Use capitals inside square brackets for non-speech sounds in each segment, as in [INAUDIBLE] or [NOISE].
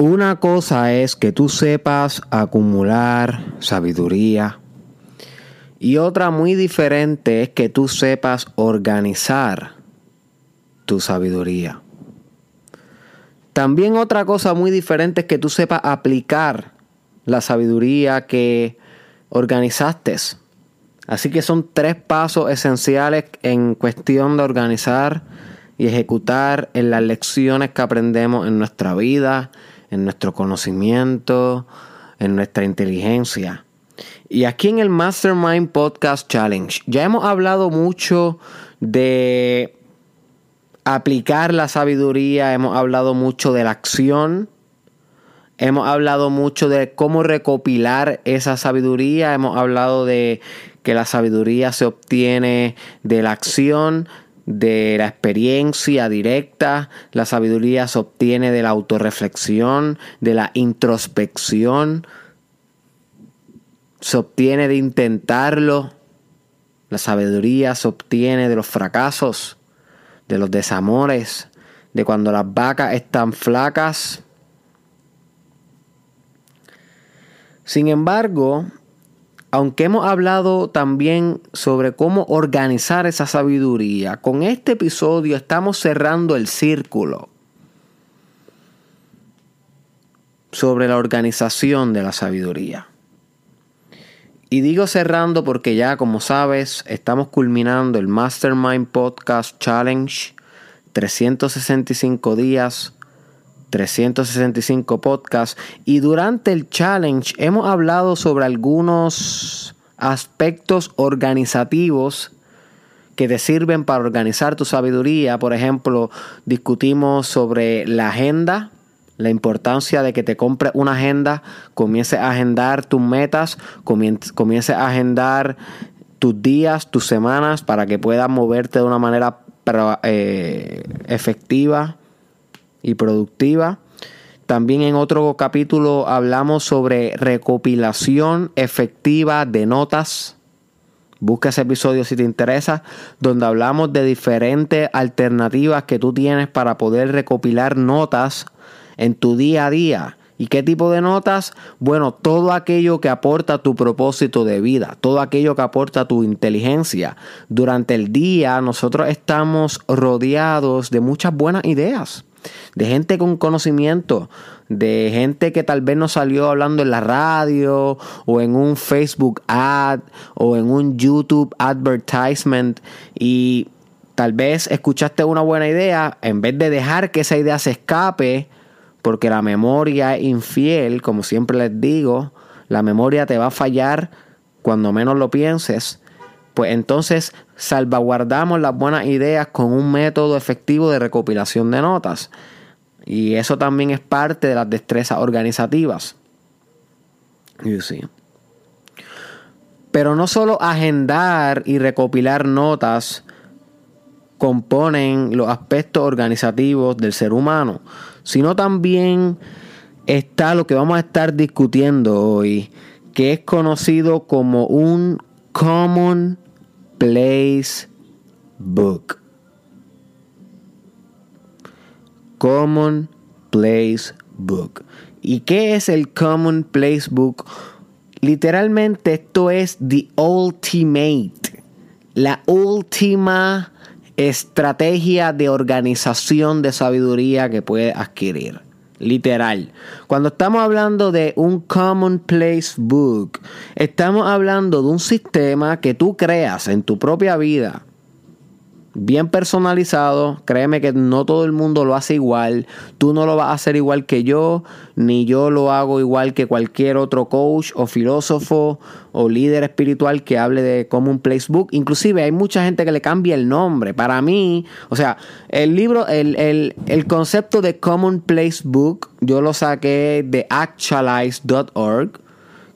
Una cosa es que tú sepas acumular sabiduría y otra muy diferente es que tú sepas organizar tu sabiduría. También otra cosa muy diferente es que tú sepas aplicar la sabiduría que organizaste. Así que son tres pasos esenciales en cuestión de organizar y ejecutar en las lecciones que aprendemos en nuestra vida, en nuestro conocimiento, en nuestra inteligencia. Y aquí en el Mastermind Podcast Challenge ya hemos hablado mucho de aplicar la sabiduría, hemos hablado mucho de la acción, hemos hablado mucho de cómo recopilar esa sabiduría, hemos hablado de que la sabiduría se obtiene de la acción, de la experiencia directa, la sabiduría se obtiene de la autorreflexión, de la introspección, se obtiene de intentarlo, la sabiduría se obtiene de los fracasos, de los desamores, de cuando las vacas están flacas. Sin embargo, aunque hemos hablado también sobre cómo organizar esa sabiduría, con este episodio estamos cerrando el círculo sobre la organización de la sabiduría. Y digo cerrando porque ya, como sabes, estamos culminando el Mastermind Podcast Challenge. 365 días, 365 podcasts. Y durante el challenge hemos hablado sobre algunos aspectos organizativos que te sirven para organizar tu sabiduría. Por ejemplo, discutimos sobre la agenda, la importancia de que te compres una agenda, comiences a agendar tus metas, comiences a agendar tus días, tus semanas, para que puedas moverte de una manera eh, efectiva y productiva. También en otro capítulo hablamos sobre recopilación efectiva de notas. Busca ese episodio si te interesa, donde hablamos de diferentes alternativas que tú tienes para poder recopilar notas en tu día a día. ¿Y qué tipo de notas? Bueno, todo aquello que aporta tu propósito de vida, todo aquello que aporta tu inteligencia. Durante el día nosotros estamos rodeados de muchas buenas ideas, de gente con conocimiento, de gente que tal vez nos salió hablando en la radio o en un Facebook ad o en un YouTube advertisement y tal vez escuchaste una buena idea, en vez de dejar que esa idea se escape, porque la memoria es infiel, como siempre les digo, la memoria te va a fallar cuando menos lo pienses, pues entonces salvaguardamos las buenas ideas con un método efectivo de recopilación de notas. Y eso también es parte de las destrezas organizativas. Pero no solo agendar y recopilar notas componen los aspectos organizativos del ser humano, sino también está lo que vamos a estar discutiendo hoy, que es conocido como un Common Place Book. Common Place Book. ¿Y qué es el Common Place Book? Literalmente esto es the ultimate, la última estrategia de organización de sabiduría que puede adquirir. Literal. Cuando estamos hablando de un commonplace book, estamos hablando de un sistema que tú creas en tu propia vida bien personalizado. Créeme que no todo el mundo lo hace igual. Tú no lo vas a hacer igual que yo, ni yo lo hago igual que cualquier otro coach o filósofo o líder espiritual que hable de Common Place Book. Inclusive hay mucha gente que le cambia el nombre. Para mí, o sea, el libro, el, el, el concepto de Common Place Book, yo lo saqué de actualize.org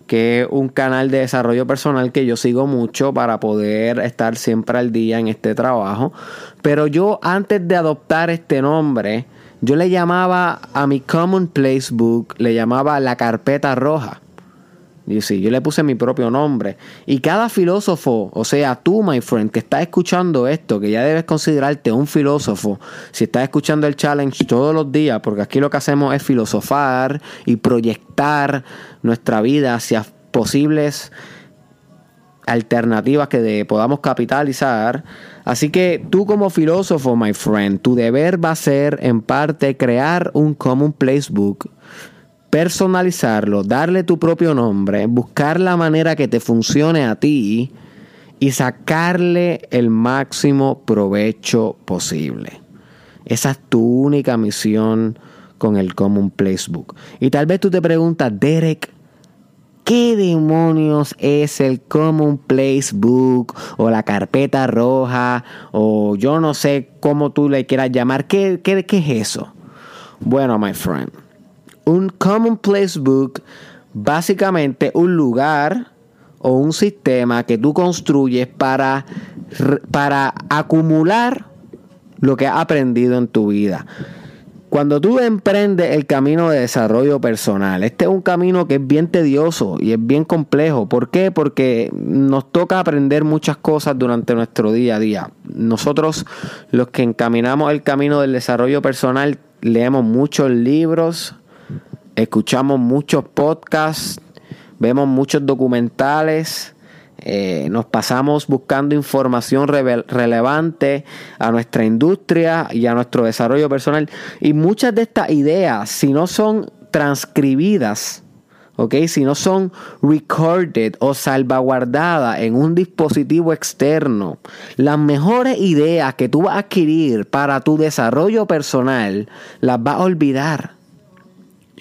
que es un canal de desarrollo personal que yo sigo mucho para poder estar siempre al día en este trabajo. Pero yo antes de adoptar este nombre, yo le llamaba a mi Common Place Book, le llamaba la carpeta roja. Sí, yo le puse mi propio nombre. Y cada filósofo, o sea, tú, my friend, que estás escuchando esto, que ya debes considerarte un filósofo, si estás escuchando el challenge todos los días, porque aquí lo que hacemos es filosofar y proyectar nuestra vida hacia posibles alternativas que podamos capitalizar. Así que tú como filósofo, my friend, tu deber va a ser en parte crear un common placebook personalizarlo, darle tu propio nombre, buscar la manera que te funcione a ti y sacarle el máximo provecho posible. Esa es tu única misión con el Common Placebook. Y tal vez tú te preguntas, Derek, ¿qué demonios es el Common Placebook o la carpeta roja o yo no sé cómo tú le quieras llamar? ¿Qué, qué, qué es eso? Bueno, my friend, un Commonplace Book, básicamente un lugar o un sistema que tú construyes para, para acumular lo que has aprendido en tu vida. Cuando tú emprendes el camino de desarrollo personal, este es un camino que es bien tedioso y es bien complejo. ¿Por qué? Porque nos toca aprender muchas cosas durante nuestro día a día. Nosotros, los que encaminamos el camino del desarrollo personal, leemos muchos libros, escuchamos muchos podcasts, vemos muchos documentales, eh, nos pasamos buscando información relevante a nuestra industria y a nuestro desarrollo personal. Y muchas de estas ideas, si no son transcribidas, Si no son recorded o salvaguardadas en un dispositivo externo, las mejores ideas que tú vas a adquirir para tu desarrollo personal las vas a olvidar.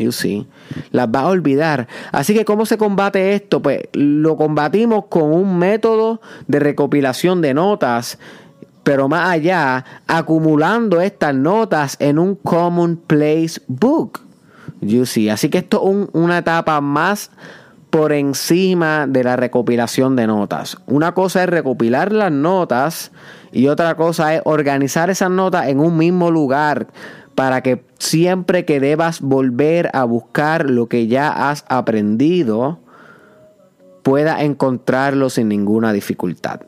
You see. Las va a olvidar. Así que, ¿cómo se combate esto? Pues lo combatimos con un método de recopilación de notas, pero más allá, acumulando estas notas en un Commonplace Book. You see. Así que esto es una etapa más por encima de la recopilación de notas. Una cosa es recopilar las notas y otra cosa es organizar esas notas en un mismo lugar para que siempre que debas volver a buscar lo que ya has aprendido, pueda encontrarlo sin ninguna dificultad.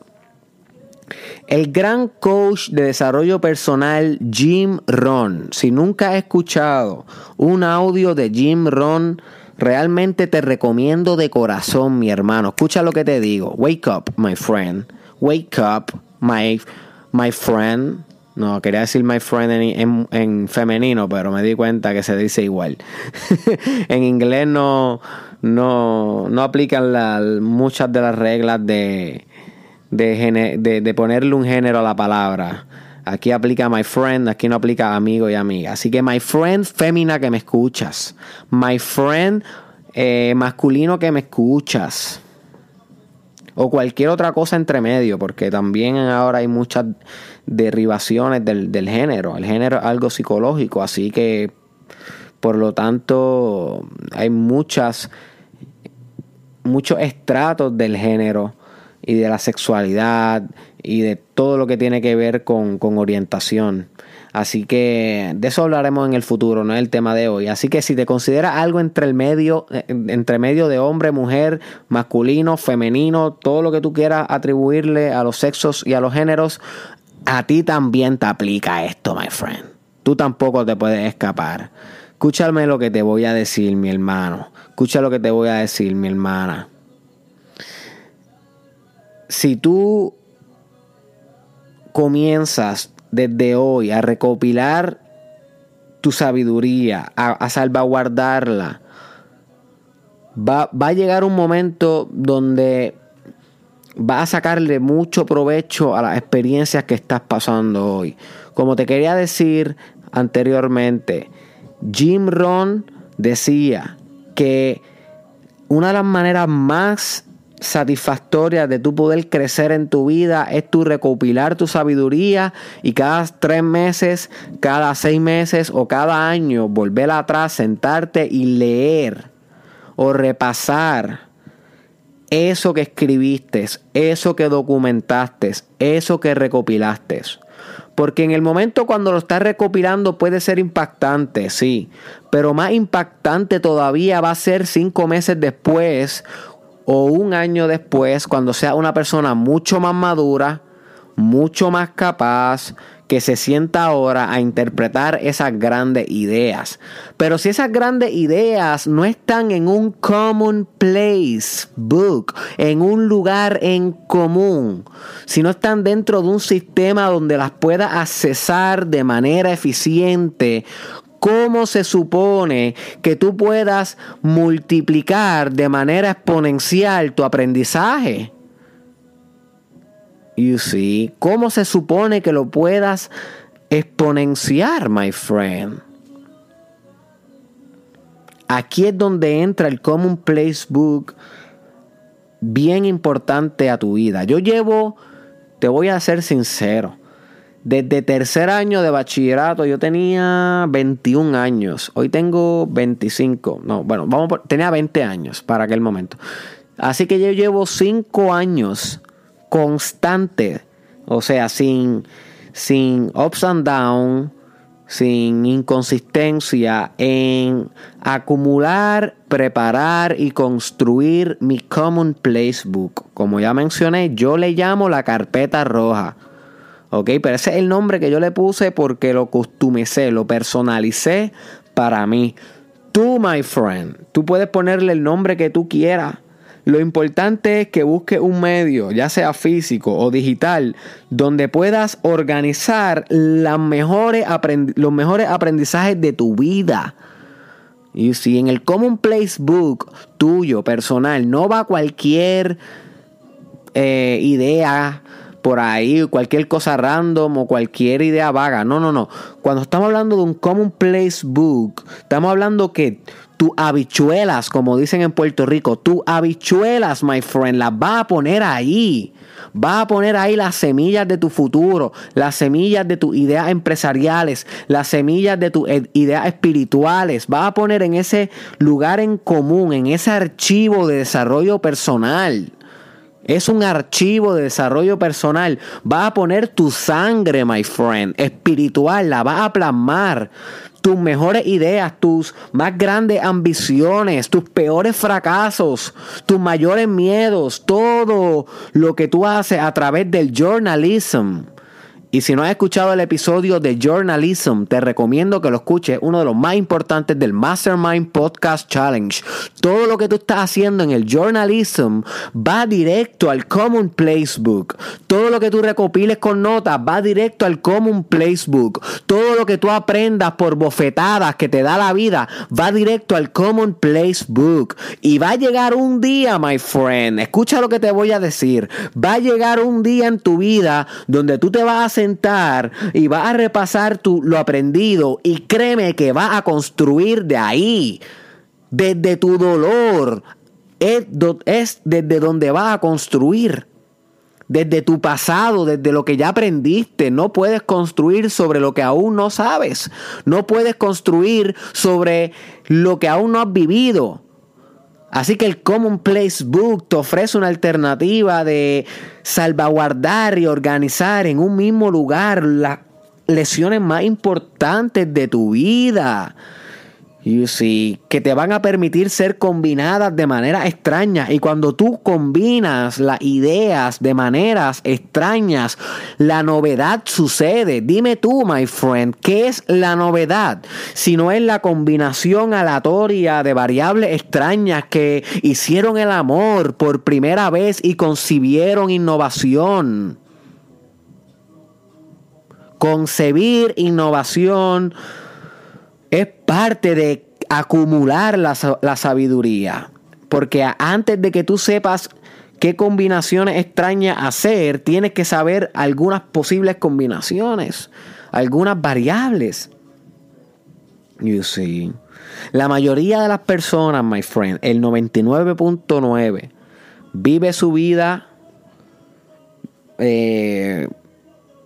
El gran coach de desarrollo personal Jim Ron, si nunca has escuchado un audio de Jim Ron, realmente te recomiendo de corazón, mi hermano. Escucha lo que te digo. Wake up, my friend. Wake up, my, my friend. No, quería decir my friend en, femenino, pero me di cuenta que se dice igual. [LAUGHS] en inglés no, no, no aplican muchas de las reglas de, de, de, ponerle un género a la palabra. Aquí aplica my friend, aquí no aplica amigo y amiga. Así que my friend fémina que me escuchas. My friend eh, masculino que me escuchas o cualquier otra cosa entre medio, porque también ahora hay muchas derivaciones del, género. El género es algo psicológico, así que por lo tanto hay muchas muchos estratos del género y de la sexualidad y de todo lo que tiene que ver con, con orientación. Así que de eso hablaremos en el futuro, no es el tema de hoy. Así que si te consideras algo entre el medio, eh, entre medio de hombre, mujer, masculino, femenino, todo lo que tú quieras atribuirle a los sexos y a los géneros, a ti también te aplica esto, my friend. Tú tampoco te puedes escapar. Escúchame lo que te voy a decir, mi hermano. Escucha lo que te voy a decir, mi hermana. Si tú comienzas desde hoy a recopilar tu sabiduría, a, salvaguardarla, va, va, a llegar un momento donde va a sacarle mucho provecho a las experiencias que estás pasando hoy. Como te quería decir anteriormente, Jim Ron decía que una de las maneras más satisfactoria de tu poder crecer en tu vida es tu recopilar tu sabiduría y cada tres meses, cada seis meses o cada año volver atrás, sentarte y leer o repasar eso que escribiste, eso que documentaste, eso que recopilaste. Porque en el momento cuando lo estás recopilando puede ser impactante, sí. Pero más impactante todavía va a ser cinco meses después o un año después, cuando sea una persona mucho más madura, mucho más capaz, que se sienta ahora a interpretar esas grandes ideas. Pero si esas grandes ideas no están en un common place book, en un lugar en común, si no están dentro de un sistema donde las pueda accesar de manera eficiente, ¿Cómo se supone que tú puedas multiplicar de manera exponencial tu aprendizaje? You see, ¿cómo se supone que lo puedas exponenciar, my friend? Aquí es donde entra el Common Place Book bien importante a tu vida. Yo llevo, te voy a ser sincero, desde tercer año de bachillerato yo tenía 21 años. Hoy tengo 25. No, bueno, vamos tenía 20 años para aquel momento. Así que yo llevo 5 años constante, o sea, sin, sin ups and downs, sin inconsistencia en acumular, preparar y construir mi Common Place Book. Como ya mencioné, yo le llamo la carpeta roja. ¿Ok? Pero ese es el nombre que yo le puse porque lo customicé, lo personalicé para mí. Tú, my friend, tú puedes ponerle el nombre que tú quieras. Lo importante es que busques un medio, ya sea físico o digital, donde puedas organizar los mejores aprendizajes de tu vida. Y si en el Common Place Book tuyo, personal, no va cualquier eh, idea por ahí, cualquier cosa random o cualquier idea vaga. No, no, no. Cuando estamos hablando de un Common Place Book, estamos hablando que tu habichuelas, como dicen en Puerto Rico, tu habichuelas, my friend, las va a poner ahí. Va a poner ahí las semillas de tu futuro, las semillas de tus ideas empresariales, las semillas de tus ideas espirituales. Va a poner en ese lugar en común, en ese archivo de desarrollo personal. Es un archivo de desarrollo personal. Va a poner tu sangre, my friend, espiritual, la va a plasmar tus mejores ideas, tus más grandes ambiciones, tus peores fracasos, tus mayores miedos, todo lo que tú haces a través del journalism y si no has escuchado el episodio de Journalism, te recomiendo que lo escuches, uno de los más importantes del Mastermind Podcast Challenge. Todo lo que tú estás haciendo en el Journalism va directo al Common Place Book. Todo lo que tú recopiles con notas va directo al Common Place Book. Todo lo que tú aprendas por bofetadas que te da la vida va directo al Common Place Book. Y va a llegar un día, my friend, escucha lo que te voy a decir. Va a llegar un día en tu vida donde tú te vas a y va a repasar tu, lo aprendido y créeme que va a construir de ahí, desde tu dolor, es, es desde donde va a construir. Desde tu pasado, desde lo que ya aprendiste, no puedes construir sobre lo que aún no sabes. No puedes construir sobre lo que aún no has vivido. Así que el Common Place Book te ofrece una alternativa de salvaguardar y organizar en un mismo lugar las lesiones más importantes de tu vida. You see, que te van a permitir ser combinadas de manera extraña. Y cuando tú combinas las ideas de maneras extrañas, la novedad sucede. Dime tú, my friend, ¿qué es la novedad? Si no es la combinación aleatoria de variables extrañas que hicieron el amor por primera vez y concibieron innovación. Concebir innovación parte de acumular la, sabiduría. Porque antes de que tú sepas qué combinaciones extrañas hacer, tienes que saber algunas posibles combinaciones, algunas variables. You see. La mayoría de las personas, my friend, el 99.9, vive su vida eh,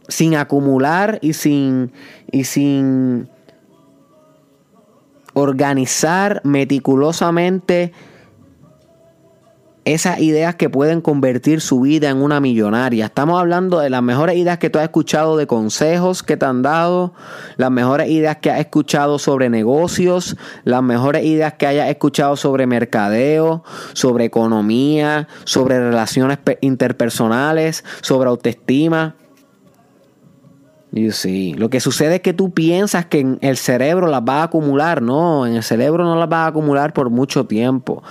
sin acumular y sin, y sin organizar meticulosamente esas ideas que pueden convertir su vida en una millonaria. Estamos hablando de las mejores ideas que tú has escuchado de consejos que te han dado, las mejores ideas que has escuchado sobre negocios, las mejores ideas que hayas escuchado sobre mercadeo, sobre economía, sobre relaciones interpersonales, sobre autoestima. You see. Lo que sucede es que tú piensas que en el cerebro las vas a acumular. No, en el cerebro no las vas a acumular por mucho tiempo.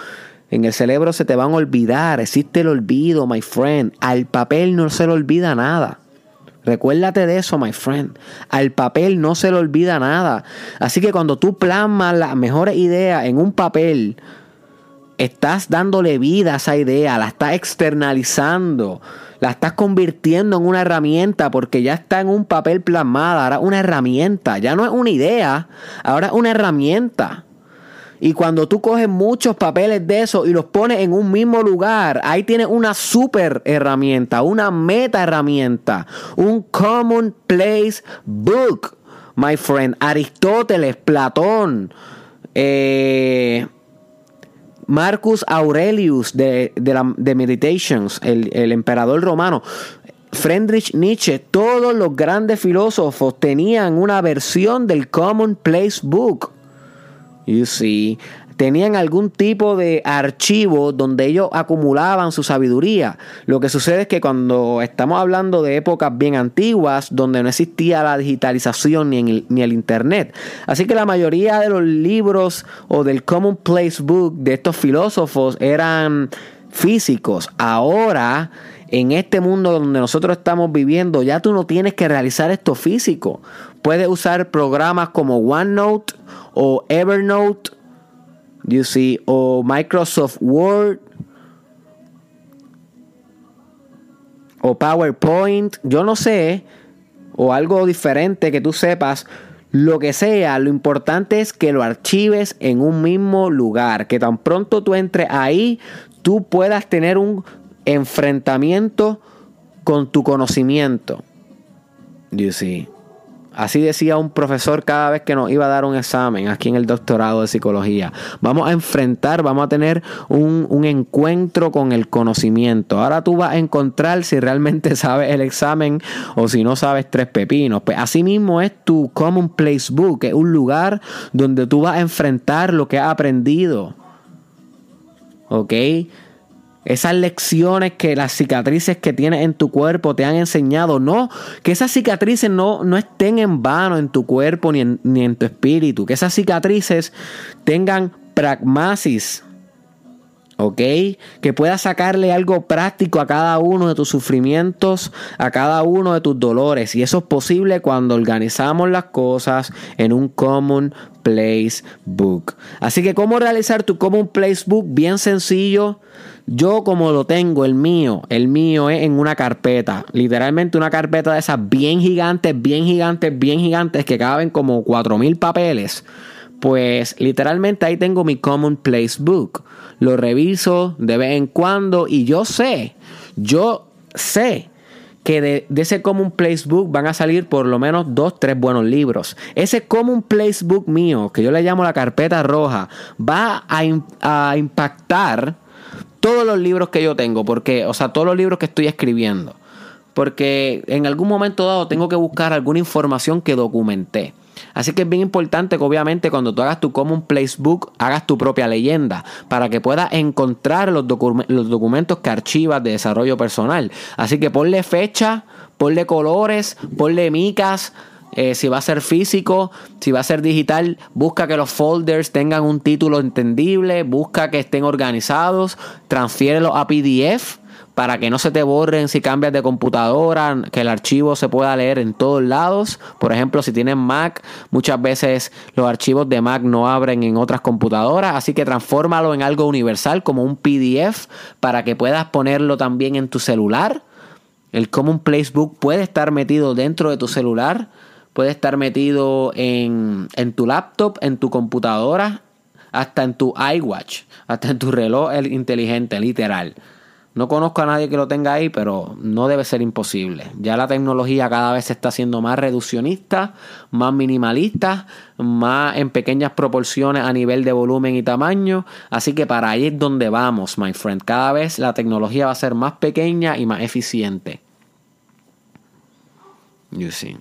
En el cerebro se te van a olvidar. Existe el olvido, my friend. Al papel no se le olvida nada. Recuérdate de eso, my friend. Al papel no se le olvida nada. Así que cuando tú plasmas las mejores ideas en un papel, estás dándole vida a esa idea, la estás externalizando la estás convirtiendo en una herramienta porque ya está en un papel plasmada, ahora una herramienta, ya no es una idea, ahora es una herramienta. Y cuando tú coges muchos papeles de eso y los pones en un mismo lugar, ahí tienes una super herramienta, una meta herramienta, un common place book, my friend. Aristóteles, Platón, eh, Marcus Aurelius de, de, Meditations, el, el emperador romano, Friedrich Nietzsche, todos los grandes filósofos tenían una versión del Commonplace Book. You see, tenían algún tipo de archivo donde ellos acumulaban su sabiduría. Lo que sucede es que cuando estamos hablando de épocas bien antiguas, donde no existía la digitalización ni, el, ni el Internet, así que la mayoría de los libros o del Commonplace Book de estos filósofos eran físicos. Ahora en este mundo donde nosotros estamos viviendo, ya tú no tienes que realizar esto físico. Puedes usar programas como OneNote o Evernote you see, o Microsoft Word, o PowerPoint, yo no sé, o algo diferente que tú sepas, lo que sea, lo importante es que lo archives en un mismo lugar, que tan pronto tú entres ahí, tú puedas tener un enfrentamiento con tu conocimiento. You see. Así decía un profesor cada vez que nos iba a dar un examen aquí en el doctorado de psicología. Vamos a enfrentar, vamos a tener un, encuentro con el conocimiento. Ahora tú vas a encontrar si realmente [LAUGHS] sabes el examen o si no sabes tres pepinos. Pues así mismo es tu Common Place Book, es un lugar donde tú vas a enfrentar lo que has aprendido. ¿Ok? Esas lecciones que las cicatrices que tienes en tu cuerpo te han enseñado. No, que esas cicatrices no, no estén en vano en tu cuerpo ni en, ni en tu espíritu. Que esas cicatrices tengan pragmasis. ¿Ok? Que puedas sacarle algo práctico a cada uno de tus sufrimientos, a cada uno de tus dolores. Y eso es posible cuando organizamos las cosas en un Common Place Book. Así que, ¿cómo realizar tu Common Place Book? Bien sencillo. Yo como lo tengo, el mío, el mío es en una carpeta, literalmente una carpeta de esas bien gigantes, bien gigantes, bien gigantes que caben como 4000 papeles. Pues literalmente ahí tengo mi Common Place Book. Lo reviso de vez en cuando y yo sé, yo sé que de, ese Common Place Book van a salir por lo menos dos, tres buenos libros. Ese Common Place Book mío, que yo le llamo la carpeta roja, va a impactar todos los libros que yo tengo, porque, o sea, todos los libros que estoy escribiendo. Porque en algún momento dado tengo que buscar alguna información que documenté. Así que es bien importante que obviamente cuando tú hagas tu Common Place Book, hagas tu propia leyenda para que puedas encontrar los, los documentos que archivas de desarrollo personal. Así que ponle fecha, ponle colores, ponle micas, eh, si va a ser físico, si va a ser digital, busca que los folders tengan un título entendible, busca que estén organizados, transfiérelos a PDF para que no se te borren si cambias de computadora, que el archivo se pueda leer en todos lados. Por ejemplo, si tienes Mac, muchas veces los archivos de Mac no abren en otras computadoras, así que transfórmalo en algo universal como un PDF para que puedas ponerlo también en tu celular. El Common Place Book puede estar metido dentro de tu celular Puede estar metido en, tu laptop, en tu computadora, hasta en tu iWatch, hasta en tu reloj inteligente, literal. No conozco a nadie que lo tenga ahí, pero no debe ser imposible. Ya la tecnología cada vez se está haciendo más reduccionista, más minimalista, más en pequeñas proporciones a nivel de volumen y tamaño. Así que para ahí es donde vamos, my friend. Cada vez la tecnología va a ser más pequeña y más eficiente. You see.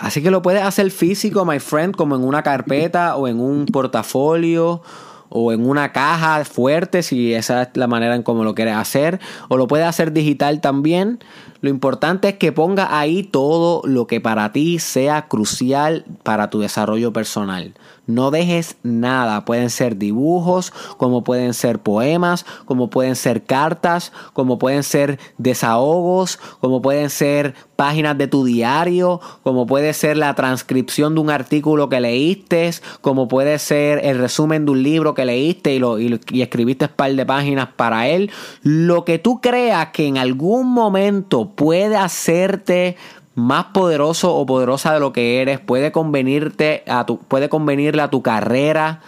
Así que lo puedes hacer físico, my friend, como en una carpeta o en un portafolio o en una caja fuerte, si esa es la manera en cómo lo quieres hacer, o lo puedes hacer digital también. Lo importante es que ponga ahí todo lo que para ti sea crucial para tu desarrollo personal. No dejes nada. Pueden ser dibujos, como pueden ser poemas, como pueden ser cartas, como pueden ser desahogos, como pueden ser páginas de tu diario, como puede ser la transcripción de un artículo que leíste, como puede ser el resumen de un libro que leíste y, lo, y, escribiste un par de páginas para él. Lo que tú creas que en algún momento puede hacerte más poderoso o poderosa de lo que eres, puede convenirte a tu, puede convenirle a tu carrera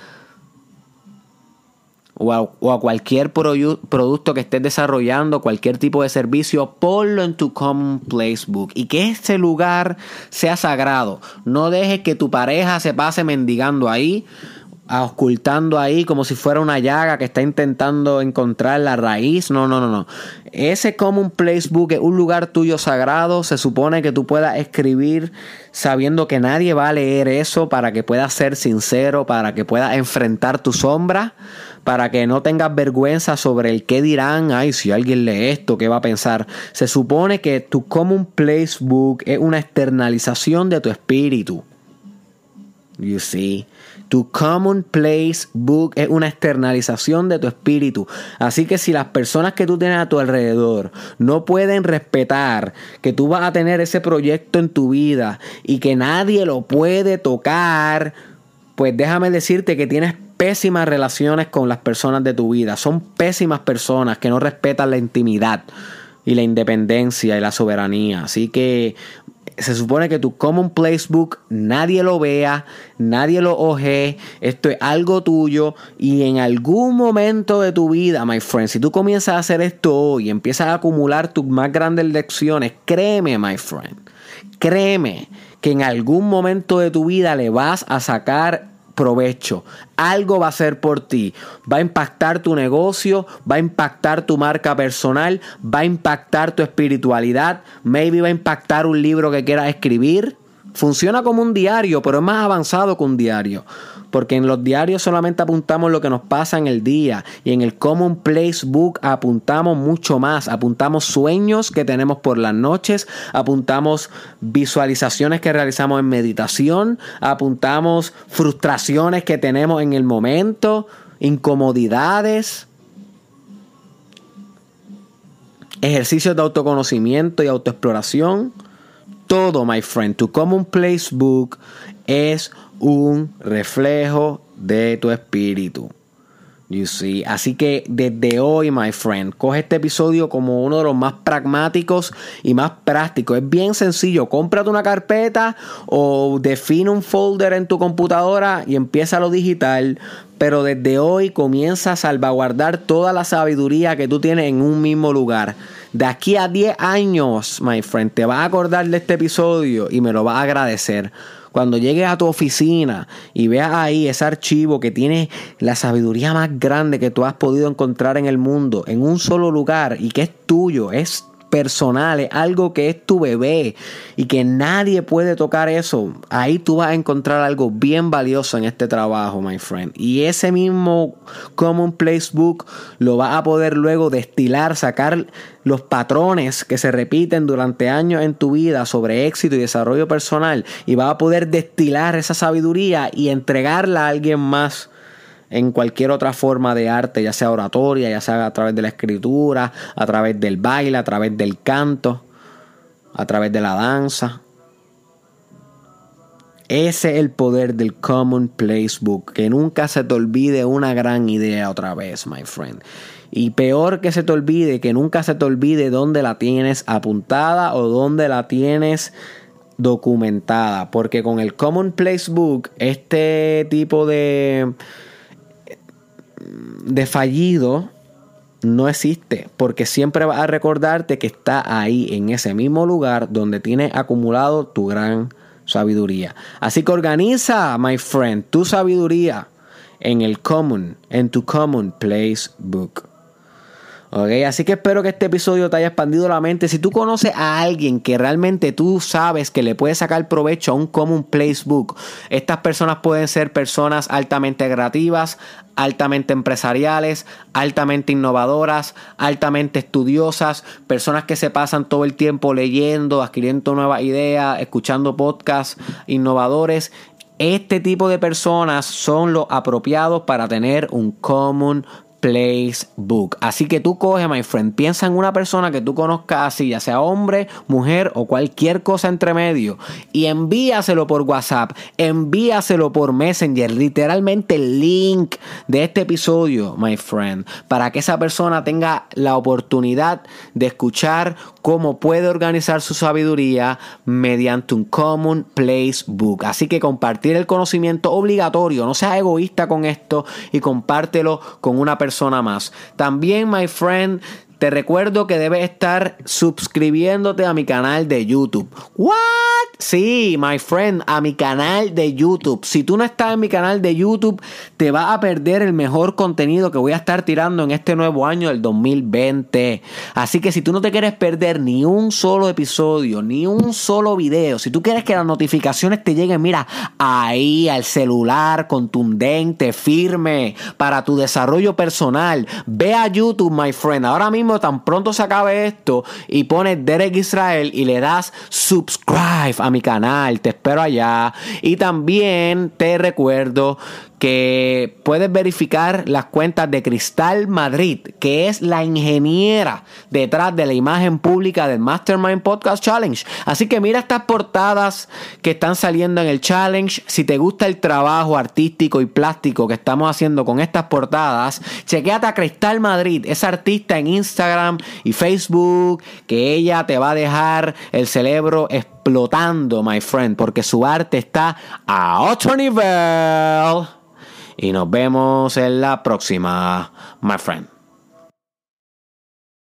o a, cualquier producto que estés desarrollando, cualquier tipo de servicio, ponlo en tu Common Place Book y que ese lugar sea sagrado. No dejes que tu pareja se pase mendigando ahí ocultando ahí como si fuera una llaga que está intentando encontrar la raíz. No, no, no, no. Ese Common Place Book es un lugar tuyo sagrado. Se supone que tú puedas escribir sabiendo que nadie va a leer eso para que puedas ser sincero, para que puedas enfrentar tu sombra, para que no tengas vergüenza sobre el qué dirán. Ay, si alguien lee esto, ¿qué va a pensar? Se supone que tu Common Place Book es una externalización de tu espíritu. You see. Tu Common Place Book es una externalización de tu espíritu. Así que si las personas que tú tienes a tu alrededor no pueden respetar que tú vas a tener ese proyecto en tu vida y que nadie lo puede tocar, pues déjame decirte que tienes pésimas relaciones con las personas de tu vida. Son pésimas personas que no respetan la intimidad y la independencia y la soberanía. Así que se supone que tu Common Place Book nadie lo vea, nadie lo oje, esto es algo tuyo y en algún momento de tu vida, my friend, si tú comienzas a hacer esto y empiezas a acumular tus más grandes lecciones, créeme, my friend, créeme que en algún momento de tu vida le vas a sacar provecho. Algo va a ser por ti. Va a impactar tu negocio, va a impactar tu marca personal, va a impactar tu espiritualidad, maybe va a impactar un libro que quieras escribir. Funciona como un diario, pero es más avanzado que un diario porque en los diarios solamente apuntamos lo que nos pasa en el día. Y en el Common Place Book apuntamos mucho más, apuntamos sueños que tenemos por las noches, apuntamos visualizaciones que realizamos en meditación, apuntamos frustraciones que tenemos en el momento, incomodidades, ejercicios de autoconocimiento y autoexploración. Todo, my friend, tu Common Place Book es un reflejo de tu espíritu. You see? Así que desde hoy, my friend, coge este episodio como uno de los más pragmáticos y más prácticos. Es bien sencillo. Cómprate una carpeta o define un folder en tu computadora y empieza lo digital. Pero desde hoy comienza a salvaguardar toda la sabiduría que tú tienes en un mismo lugar. De aquí a 10 años, my friend, te vas a acordar de este episodio y me lo vas a agradecer. Cuando llegues a tu oficina y veas ahí ese archivo que tiene la sabiduría más grande que tú has podido encontrar en el mundo, en un solo lugar y que es tuyo, es personal, es algo que es tu bebé y que nadie puede tocar eso, ahí tú vas a encontrar algo bien valioso en este trabajo, my friend. Y ese mismo Common Place Book lo vas a poder luego destilar, sacar los patrones que se repiten durante años en tu vida sobre éxito y desarrollo personal y vas a poder destilar esa sabiduría y entregarla a alguien más en cualquier otra forma de arte, ya sea oratoria, ya sea a través de la escritura, a través del baile, a través del canto, a través de la danza. Ese es el poder del Common Place Book. Que nunca se te olvide una gran idea otra vez, my friend. Y peor que se te olvide, que nunca se te olvide dónde la tienes apuntada o dónde la tienes documentada. Porque con el Common Place Book, este tipo de de fallido no existe, porque siempre vas a recordarte que está ahí, en ese mismo lugar donde tienes acumulado tu gran sabiduría. Así que organiza, my friend, tu sabiduría en el common, en tu common place book. Así que espero que este episodio te haya expandido la mente. Si tú conoces a alguien que realmente tú sabes que le puede sacar provecho a un Common Place Book, estas personas pueden ser personas altamente creativas, altamente empresariales, altamente innovadoras, altamente estudiosas, personas que se pasan todo el tiempo leyendo, adquiriendo nuevas ideas, escuchando podcasts innovadores. Este tipo de personas son los apropiados para tener un Common Place Book. Así que tú coge, my friend, piensa en una persona que tú conozcas así, ya sea hombre, mujer o cualquier cosa entre medio, y envíaselo por WhatsApp, envíaselo por Messenger, literalmente el link de este episodio, my friend, para que esa persona tenga la oportunidad de escuchar cómo puede organizar su sabiduría mediante un Common Place Book. Así que compartir el conocimiento obligatorio, no seas egoísta con esto y compártelo con una persona más. También, my friend, te recuerdo que debes estar suscribiéndote a mi canal de YouTube. ¿What? Sí, my friend, a mi canal de YouTube. Si tú no estás en mi canal de YouTube, te vas a perder el mejor contenido que voy a estar tirando en este nuevo año del 2020. Así que si tú no te quieres perder ni un solo episodio, ni un solo video, si tú quieres que las notificaciones te lleguen, mira, ahí al celular, contundente, firme, para tu desarrollo personal, ve a YouTube, my friend. Ahora tan pronto se acabe esto y pones Derek Israel y le das subscribe a mi canal. Te espero allá. Y también te recuerdo que puedes verificar las cuentas de Cristal Madrid, que es la ingeniera detrás de la imagen pública del Mastermind Podcast Challenge. Así que mira estas portadas que están saliendo en el challenge. Si te gusta el trabajo artístico y plástico que estamos haciendo con estas portadas, chequeate a Cristal Madrid, esa artista en Instagram y Facebook, que ella te va a dejar el cerebro explotando, my friend, porque su arte está a otro nivel. Y nos vemos en la próxima, my friend.